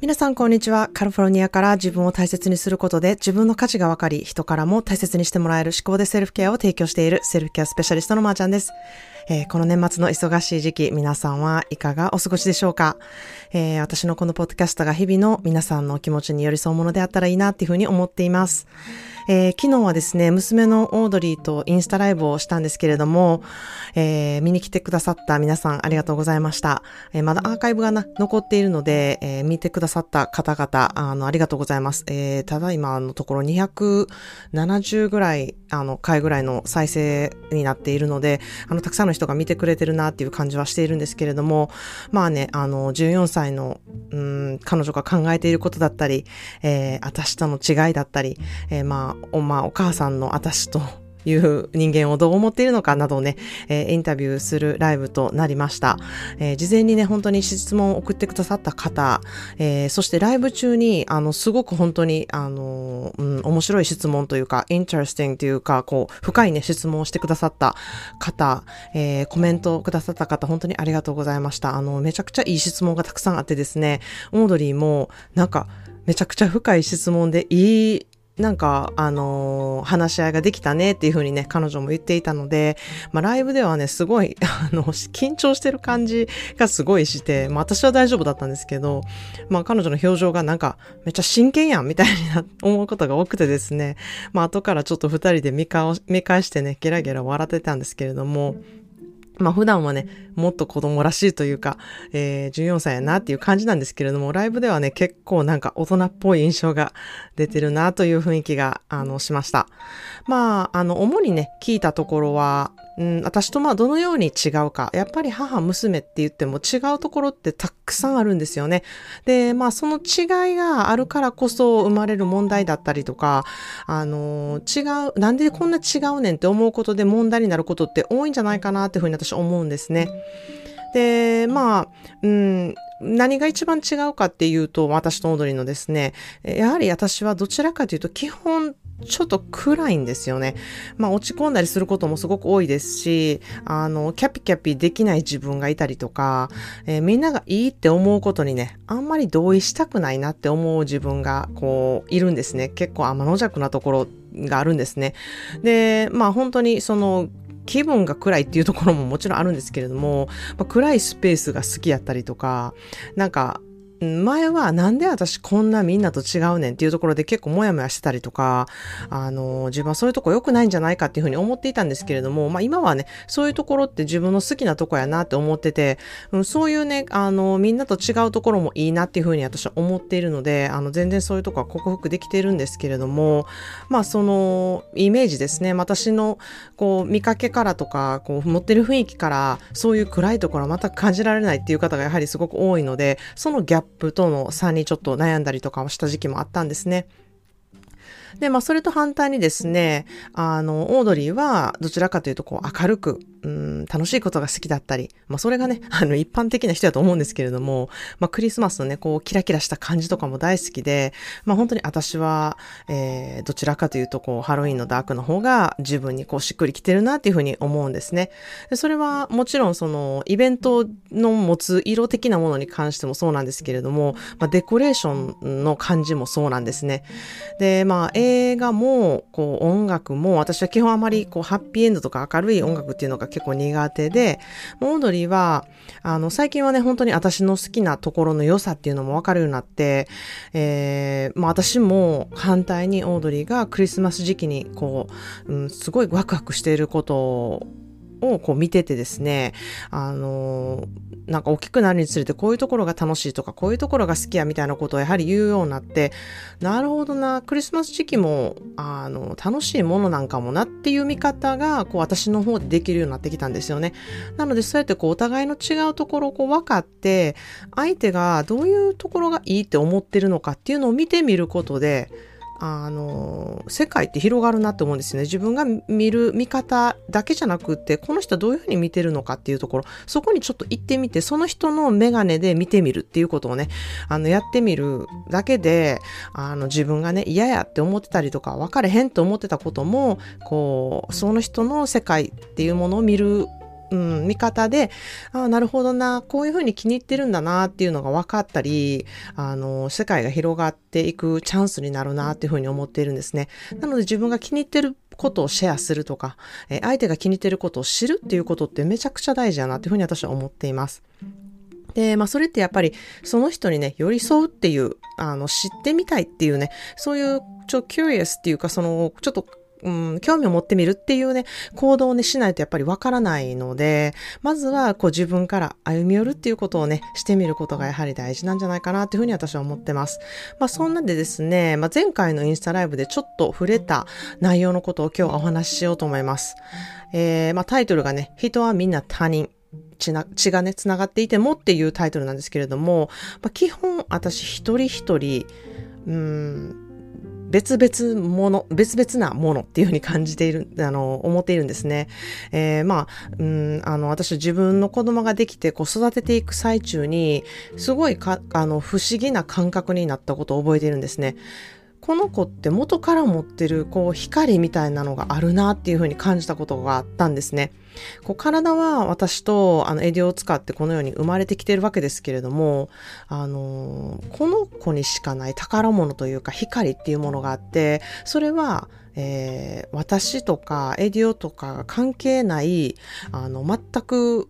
皆さんこんにちは。カリフォルニアから自分を大切にすることで自分の価値が分かり、人からも大切にしてもらえる思考でセルフケアを提供しているセルフケアスペシャリストのまーちゃんです。えー、この年末の忙しい時期、皆さんはいかがお過ごしでしょうか、えー、私のこのポッドキャストが日々の皆さんの気持ちに寄り添うものであったらいいなっていうふうに思っています。えー、昨日はですね、娘のオードリーとインスタライブをしたんですけれども、えー、見に来てくださった皆さんありがとうございました。えー、まだアーカイブがな残っているので、えー、見てくださった方々、あの、ありがとうございます。えー、ただいまのところ270ぐらい、あの、回ぐらいの再生になっているので、あの、たくさんの人が見てくれてるなっていう感じはしているんですけれども、まあね、あの、14歳の、うん、彼女が考えていることだったり、えー、私との違いだったり、えー、まあ、お、まあ、お母さんの私という人間をどう思っているのかなどをね、えー、インタビューするライブとなりました。えー、事前にね、本当に質問を送ってくださった方、えー、そしてライブ中に、あの、すごく本当に、あの、うん、面白い質問というか、interesting というか、こう、深いね、質問をしてくださった方、えー、コメントくださった方、本当にありがとうございました。あの、めちゃくちゃいい質問がたくさんあってですね、オードリーも、なんか、めちゃくちゃ深い質問でいいなんか、あのー、話し合いができたねっていう風にね、彼女も言っていたので、まあ、ライブではね、すごい、あの、緊張してる感じがすごいして、まあ、私は大丈夫だったんですけど、まあ、彼女の表情がなんか、めっちゃ真剣やんみたいに思うことが多くてですね、まあ、後からちょっと二人で見返してね、ゲラゲラ笑ってたんですけれども、まあ普段はね、もっと子供らしいというか、えー、14歳やなっていう感じなんですけれども、ライブではね、結構なんか大人っぽい印象が出てるなという雰囲気が、あの、しました。まあ、あの、主にね、聞いたところは、うん、私とまあどのように違うか。やっぱり母、娘って言っても違うところってたくさんあるんですよね。で、まあその違いがあるからこそ生まれる問題だったりとか、あの、違う、なんでこんな違うねんって思うことで問題になることって多いんじゃないかなっていうふうに私思うんですね。で、まあ、うん、何が一番違うかっていうと、私と踊りのですね、やはり私はどちらかというと基本ちょっと暗いんですよね。まあ落ち込んだりすることもすごく多いですし、あの、キャピキャピできない自分がいたりとか、えー、みんながいいって思うことにね、あんまり同意したくないなって思う自分がこういるんですね。結構天の弱なところがあるんですね。で、まあ本当にその気分が暗いっていうところももちろんあるんですけれども、まあ、暗いスペースが好きやったりとか、なんか前はなんで私こんなみんなと違うねんっていうところで結構モヤモヤしてたりとか、あの、自分はそういうとこ良くないんじゃないかっていうふうに思っていたんですけれども、まあ今はね、そういうところって自分の好きなとこやなって思ってて、うん、そういうね、あの、みんなと違うところもいいなっていうふうに私は思っているので、あの、全然そういうとこは克服できているんですけれども、まあその、イメージですね、私の、こう、見かけからとか、こう、持ってる雰囲気から、そういう暗いところは全く感じられないっていう方がやはりすごく多いので、そのギャッププとの差にちょっと悩んだりとかをした時期もあったんですね。で、まあ、それと反対にですね、あの、オードリーは、どちらかというと、こう、明るく、うん、楽しいことが好きだったり、まあ、それがね、あの、一般的な人だと思うんですけれども、まあ、クリスマスのね、こう、キラキラした感じとかも大好きで、まあ、本当に私は、えー、どちらかというと、こう、ハロウィンのダークの方が自分にこう、しっくりきてるなっていうふうに思うんですね。それは、もちろん、その、イベントの持つ色的なものに関してもそうなんですけれども、まあ、デコレーションの感じもそうなんですね。で、まあ、映画も、こう、音楽も、私は基本あまり、こう、ハッピーエンドとか明るい音楽っていうのが結構苦手で、オードリーは、あの、最近はね、本当に私の好きなところの良さっていうのもわかるようになって、えー、まあ私も反対にオードリーがクリスマス時期に、こう、うん、すごいワクワクしていることを、をこう見ててですね、あの、なんか大きくなるにつれてこういうところが楽しいとか、こういうところが好きやみたいなことをやはり言うようになって、なるほどな、クリスマス時期も、あの、楽しいものなんかもなっていう見方が、こう私の方でできるようになってきたんですよね。なのでそうやってこうお互いの違うところをこう分かって、相手がどういうところがいいって思ってるのかっていうのを見てみることで、あの、世界って広がるなって思うんですよね。自分が見る見方だけじゃなくって、この人はどういうふうに見てるのかっていうところ、そこにちょっと行ってみて、その人のメガネで見てみるっていうことをね、あの、やってみるだけで、あの、自分がね、嫌やって思ってたりとか、分かれへんと思ってたことも、こう、その人の世界っていうものを見るうん、見方で、ああ、なるほどな、こういうふうに気に入ってるんだなっていうのが分かったり、あの、世界が広がっていくチャンスになるなっていうふうに思っているんですね。なので自分が気に入ってることをシェアするとか、えー、相手が気に入ってることを知るっていうことってめちゃくちゃ大事だなっていうふうに私は思っています。で、まあそれってやっぱりその人にね、寄り添うっていう、あの、知ってみたいっていうね、そういう、ちょっと curious っていうか、その、ちょっとうん、興味を持ってみるっていうね、行動をね、しないとやっぱりわからないので、まずは、こう自分から歩み寄るっていうことをね、してみることがやはり大事なんじゃないかなというふうに私は思ってます。まあ、そんなんでですね、まあ、前回のインスタライブでちょっと触れた内容のことを今日はお話ししようと思います。えー、まあ、タイトルがね、人はみんな他人。血な血がね、繋がっていてもっていうタイトルなんですけれども、まあ、基本私一人一人、うん、別々もの、別々なものっていうふうに感じている、あの、思っているんですね。えー、まあ、うん、あの、私自分の子供ができて、こう育てていく最中に、すごいか、あの、不思議な感覚になったことを覚えているんですね。この子って元から持ってるこう光みたいなのがあるなっていうふうに感じたことがあったんですね。こう体は私とあのエディを使ってこのように生まれてきてるわけですけれども、あの、この子にしかない宝物というか光っていうものがあって、それはえー、私とかエディとか関係ない、あの、全く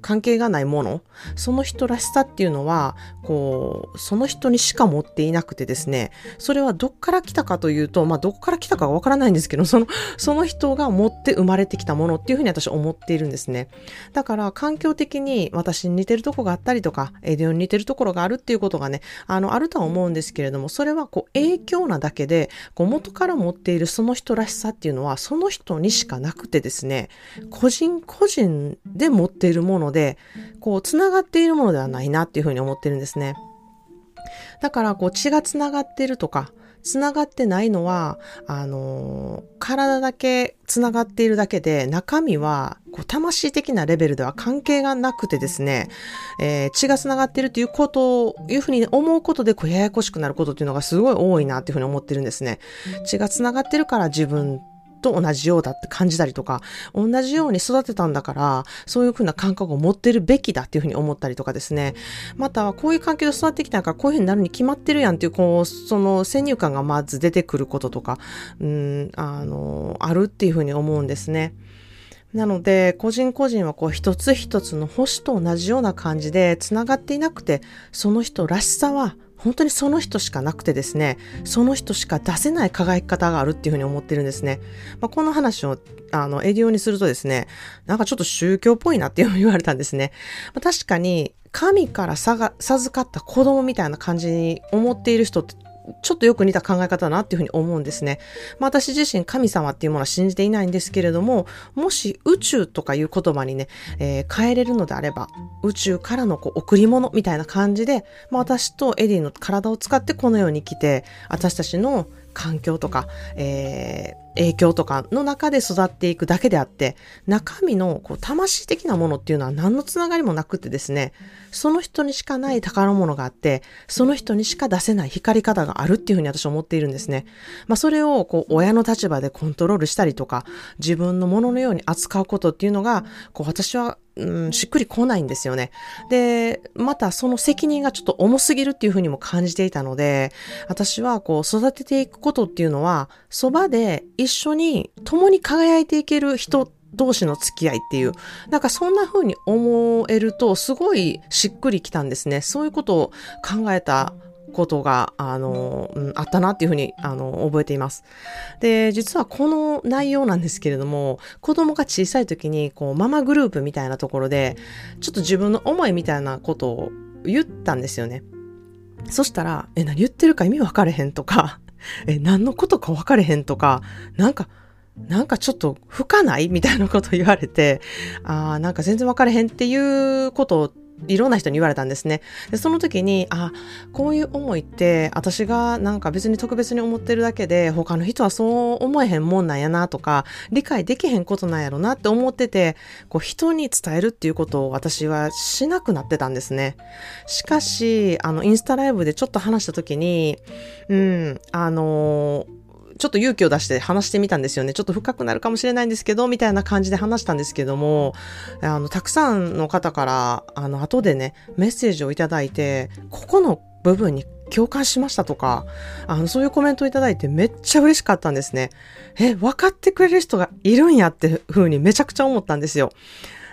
関係がないもの、その人らしさっていうのは、こう、その人にしか持っていなくてですね、それはどっから来たかというと、まあ、どっから来たかわからないんですけど、その、その人が持って生まれてきたものっていうふうに私思っているんですね。だから、環境的に私に似てるとこがあったりとか、エディオに似てるところがあるっていうことがね、あの、あるとは思うんですけれども、それはこう、影響なだけで、こう、元から持っているその人らしさっていうのは、その人にしかなくてですね、個人個人で持っているもので、こう、繋がっているものではないなっていうふうに思ってるんですね。だから、こう、血が繋がってるとか、繋がってないのは、あのー、体だけ繋がっているだけで、中身は、こう、魂的なレベルでは関係がなくてですね、えー、血が繋がっているということを、いうふうに思うことで、こう、ややこしくなることっていうのがすごい多いなっていうふうに思ってるんですね。血が繋がってるから自分と同じようだって感じたりとか、同じように育てたんだから、そういうふうな感覚を持ってるべきだっていうふうに思ったりとかですね。または、こういう環境で育ってきたから、こういうふうになるに決まってるやんっていう、こう、その先入観がまず出てくることとか、うん、あの、あるっていうふうに思うんですね。なので、個人個人はこう一つ一つの星と同じような感じで繋がっていなくて、その人らしさは本当にその人しかなくてですね、その人しか出せない輝き方があるっていうふうに思ってるんですね。まあ、この話を、あの、エディオにするとですね、なんかちょっと宗教っぽいなって言われたんですね。まあ、確かに、神から授かった子供みたいな感じに思っている人ってちょっとよく似た考え方だなっていうふうに思うんですね。まあ私自身神様っていうものは信じていないんですけれども、もし宇宙とかいう言葉にね、えー、変えれるのであれば、宇宙からのこう贈り物みたいな感じで、まあ私とエディの体を使ってこのように来て、私たちの環境とか、えー、影響とかの中で育っていくだけであって、中身のこう魂的なものっていうのは何のつながりもなくてですね、その人にしかない宝物があって、その人にしか出せない光り方があるっていうふうに私は思っているんですね。まあそれをこう親の立場でコントロールしたりとか、自分のもののように扱うことっていうのが、こう私はうん、しっくりこないんですよね。で、またその責任がちょっと重すぎるっていうふうにも感じていたので、私はこう育てていくことっていうのは、そばで一緒に共に輝いていける人同士の付き合いっていう、なんかそんな風に思えるとすごいしっくりきたんですね。そういうことを考えたことが、あの、うん、あったなっていうふうに、あの、覚えています。で、実はこの内容なんですけれども、子供が小さい時に、こう、ママグループみたいなところで、ちょっと自分の思いみたいなことを言ったんですよね。そしたら、え、何言ってるか意味分かれへんとか、え、何のことか分かれへんとか、なんか、なんかちょっと不可ないみたいなこと言われて、ああ、なんか全然分かれへんっていうことをいろんな人に言われたんですね。で、その時に、あ、こういう思いって私がなんか別に特別に思ってるだけで他の人はそう思えへんもんなんやなとか、理解できへんことなんやろなって思ってて、こう人に伝えるっていうことを私はしなくなってたんですね。しかし、あの、インスタライブでちょっと話した時に、うん、あのちょっと勇気を出して話してみたんですよね。ちょっと深くなるかもしれないんですけど、みたいな感じで話したんですけども、あの、たくさんの方から、あの、後でね、メッセージをいただいて、ここの部分に共感しましたとか、あの、そういうコメントをいただいてめっちゃ嬉しかったんですね。え、分かってくれる人がいるんやって風にめちゃくちゃ思ったんですよ。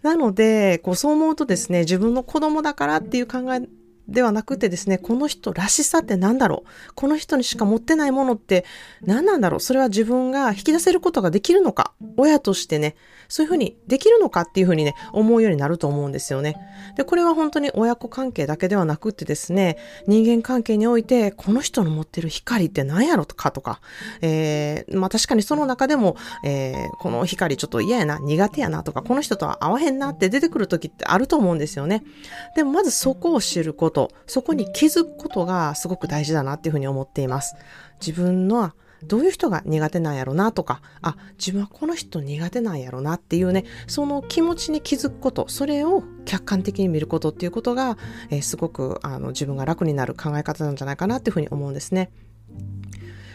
なので、こう、そう思うとですね、自分の子供だからっていう考えではなくてですね、この人らしさって何だろう？この人にしか持ってないものって何なんだろう？それは自分が引き出せることができるのか？親としてね、そういうふうにできるのかっていうふうにね、思うようになると思うんですよね。で、これは本当に親子関係だけではなくってですね、人間関係において、この人の持ってる光って何やろとかとか、えー、まあ確かにその中でも、えー、この光ちょっと嫌やな、苦手やなとか、この人とは合わへんなって出てくる時ってあると思うんですよね。でもまずそこを知ること、そこに気づくことがすごく大事だなっていうふうに思っています。自分のどういう人が苦手なんやろなとか、あ、自分はこの人苦手なんやろなっていうね、その気持ちに気づくこと、それを客観的に見ることっていうことが、えー、すごくあの自分が楽になる考え方なんじゃないかなっていうふうに思うんですね。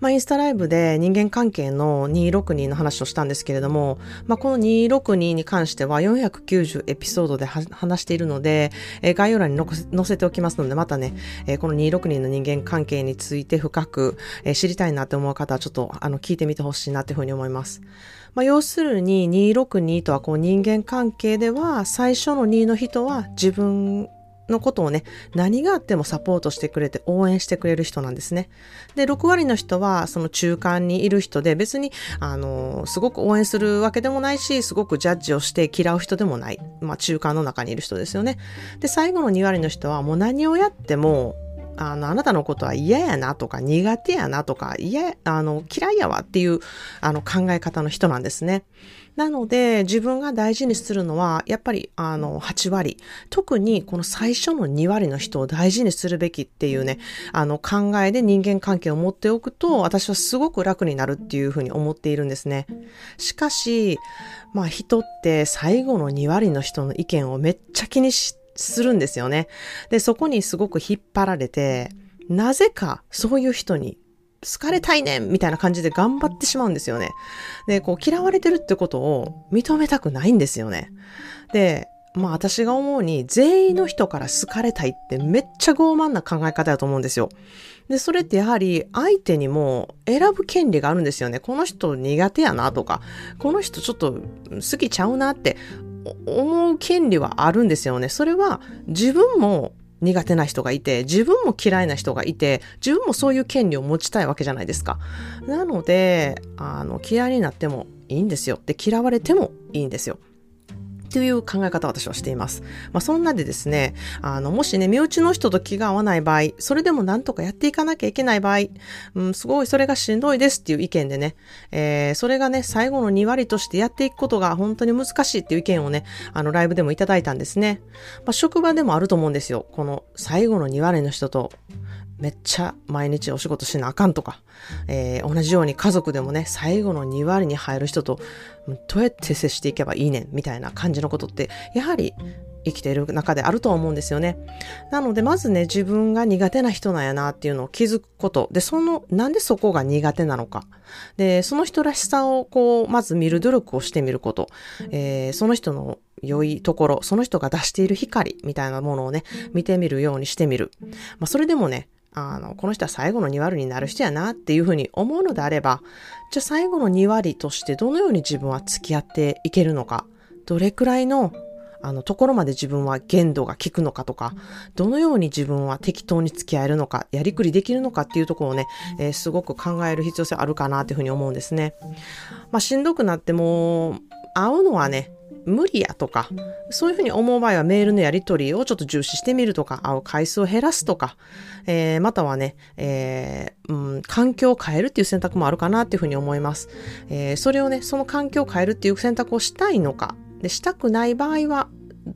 まあ、インスタライブで人間関係の262の話をしたんですけれども、まあ、この262に関しては490エピソードで話しているので、えー、概要欄に載せておきますので、またね、えー、この262の人間関係について深く、えー、知りたいなって思う方はちょっとあの聞いてみてほしいなっていうふうに思います。まあ、要するに262とはこう人間関係では最初の2の人は自分のことをね、何があってもサポートしてくれて応援してくれる人なんですね。で、6割の人はその中間にいる人で別に、あの、すごく応援するわけでもないし、すごくジャッジをして嫌う人でもない。まあ中間の中にいる人ですよね。で、最後の2割の人はもう何をやっても、あの、あなたのことは嫌やなとか苦手やなとか、嫌、あの、嫌いやわっていう、あの、考え方の人なんですね。なので、自分が大事にするのは、やっぱり、あの、8割。特に、この最初の2割の人を大事にするべきっていうね、あの、考えで人間関係を持っておくと、私はすごく楽になるっていうふうに思っているんですね。しかし、まあ、人って最後の2割の人の意見をめっちゃ気にしするんですよね。で、そこにすごく引っ張られて、なぜかそういう人に好かれたいねんみたいな感じで頑張ってしまうんですよね。で、こう嫌われてるってことを認めたくないんですよね。で、まあ私が思うに全員の人から好かれたいってめっちゃ傲慢な考え方だと思うんですよ。で、それってやはり相手にも選ぶ権利があるんですよね。この人苦手やなとか、この人ちょっと好きちゃうなって思う権利はあるんですよね。それは自分も苦手な人がいて、自分も嫌いな人がいて、自分もそういう権利を持ちたいわけじゃないですか。なので、あの、嫌いになってもいいんですよ。で、嫌われてもいいんですよ。という考え方を私はしています。まあ、そんなでですね、あの、もしね、身内の人と気が合わない場合、それでもなんとかやっていかなきゃいけない場合、うん、すごいそれがしんどいですっていう意見でね、えー、それがね、最後の2割としてやっていくことが本当に難しいっていう意見をね、あの、ライブでもいただいたんですね。まあ、職場でもあると思うんですよ。この最後の2割の人と、めっちゃ毎日お仕事しなあかんとか、えー、同じように家族でもね、最後の2割に入る人と、どうやって接していけばいいねん、みたいな感じのことって、やはり生きている中であると思うんですよね。なので、まずね、自分が苦手な人なんやなっていうのを気づくこと。で、その、なんでそこが苦手なのか。で、その人らしさをこう、まず見る努力をしてみること。えー、その人の良いところ、その人が出している光みたいなものをね、見てみるようにしてみる。まあ、それでもね、あの、この人は最後の2割になる人やなっていうふうに思うのであれば、じゃあ最後の2割としてどのように自分は付き合っていけるのか、どれくらいのあの、ところまで自分は限度が効くのかとか、どのように自分は適当に付き合えるのか、やりくりできるのかっていうところをね、えー、すごく考える必要性あるかなっていうふうに思うんですね。まあ、しんどくなっても、会うのはね、無理やとか、そういうふうに思う場合はメールのやり取りをちょっと重視してみるとか、会う回数を減らすとか、えー、またはね、えー、うん、環境を変えるっていう選択もあるかなっていうふうに思います。えー、それをね、その環境を変えるっていう選択をしたいのか、で、したくない場合は、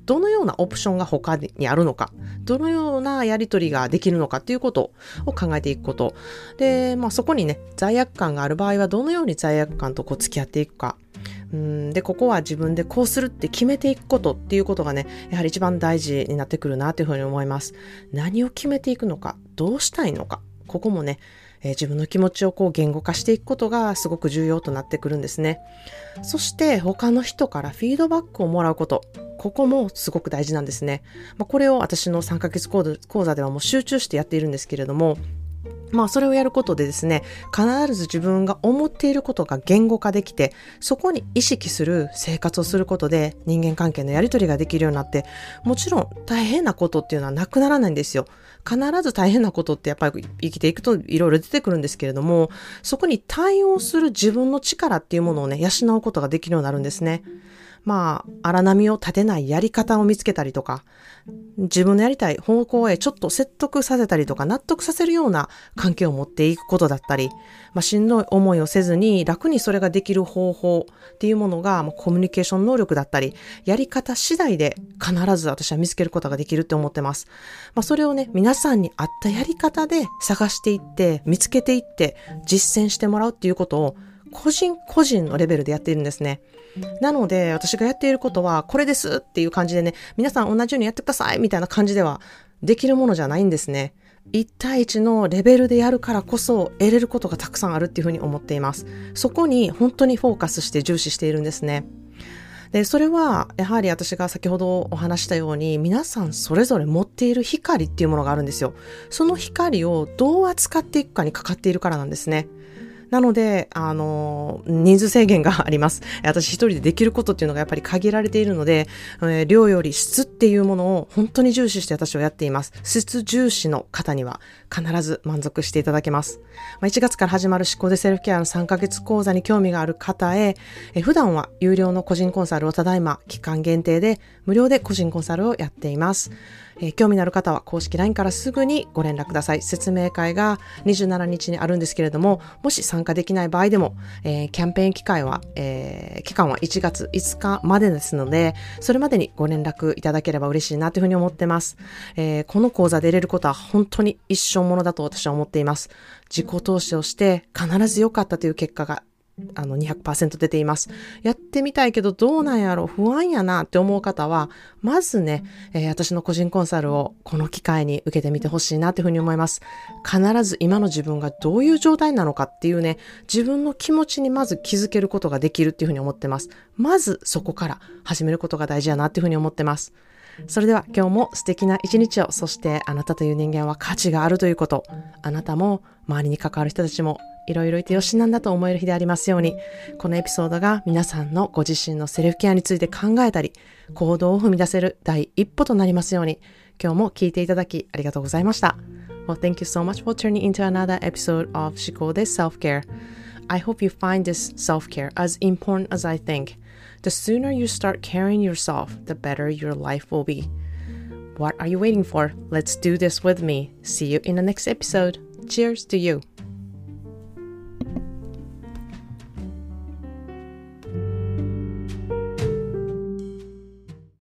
どのようなオプションが他にあるのか、どのようなやり取りができるのかっていうことを考えていくこと。で、まあそこにね、罪悪感がある場合はどのように罪悪感とこう付き合っていくか。うんで、ここは自分でこうするって決めていくことっていうことがね、やはり一番大事になってくるなというふうに思います。何を決めていくのか、どうしたいのか、ここもね、えー、自分の気持ちをこう言語化していくことがすごく重要となってくるんですね。そして他の人からフィードバックをもらうこと。ここもすごく大事なんですね。まあ、これを私の3ヶ月講座ではもう集中してやっているんですけれども、まあそれをやることでですね、必ず自分が思っていることが言語化できて、そこに意識する生活をすることで人間関係のやり取りができるようになって、もちろん大変なことっていうのはなくならないんですよ。必ず大変なことってやっぱり生きていくといろいろ出てくるんですけれども、そこに対応する自分の力っていうものをね、養うことができるようになるんですね。まあ、荒波を立てないやり方を見つけたりとか、自分のやりたい方向へちょっと説得させたりとか納得させるような関係を持っていくことだったり、まあ、しんどい思いをせずに楽にそれができる方法っていうものが、まあ、コミュニケーション能力だったり、やり方次第で必ず私は見つけることができるって思ってます。まあ、それをね、皆さんに合ったやり方で探していって、見つけていって、実践してもらうっていうことを個人個人のレベルでやっているんですね。なので、私がやっていることは、これですっていう感じでね、皆さん同じようにやってくださいみたいな感じではできるものじゃないんですね。1対1のレベルでやるからこそ得れることがたくさんあるっていうふうに思っています。そこに本当にフォーカスして重視しているんですね。で、それは、やはり私が先ほどお話したように、皆さんそれぞれ持っている光っていうものがあるんですよ。その光をどう扱っていくかにかかっているからなんですね。なので、あの、人数制限があります。私一人でできることっていうのがやっぱり限られているので、えー、量より質っていうものを本当に重視して私はやっています。質重視の方には必ず満足していただけます。まあ、1月から始まる思考でセルフケアの3ヶ月講座に興味がある方へ、え普段は有料の個人コンサルをただいま期間限定で無料で個人コンサルをやっています。えー、興味のある方は公式 LINE からすぐにご連絡ください。説明会が27日にあるんですけれども、もし参加できない場合でも、えー、キャンペーン機会は、えー、期間は1月5日までですので、それまでにご連絡いただければ嬉しいなというふうに思ってます。えー、この講座で得れることは本当に一生ものだと私は思っています。自己投資をして必ず良かったという結果があの200%出ています。やってみたいけどどうなんやろ？不安やなって思う方は、まずね、えー、私の個人コンサルをこの機会に受けてみてほしいなっていうふうに思います。必ず今の自分がどういう状態なのかっていうね、自分の気持ちにまず気づけることができるっていうふうに思ってます。まずそこから始めることが大事やなっていうふうに思ってます。それでは今日も素敵な一日を、そしてあなたという人間は価値があるということ、あなたも周りに関わる人たちもいろいろいてよしなんだと思える日でありますように、このエピソードが皆さんのご自身のセルフケアについて考えたり、行動を踏み出せる第一歩となりますように、今日も聞いていただきありがとうございました。Well, thank you so much for turning into another episode of 思考で Self-Care. I hope you find this self-care as important as I think. The sooner you start caring yourself, the better your life will be. What are you waiting for? Let's do this with me. See you in the next episode. Cheers to you.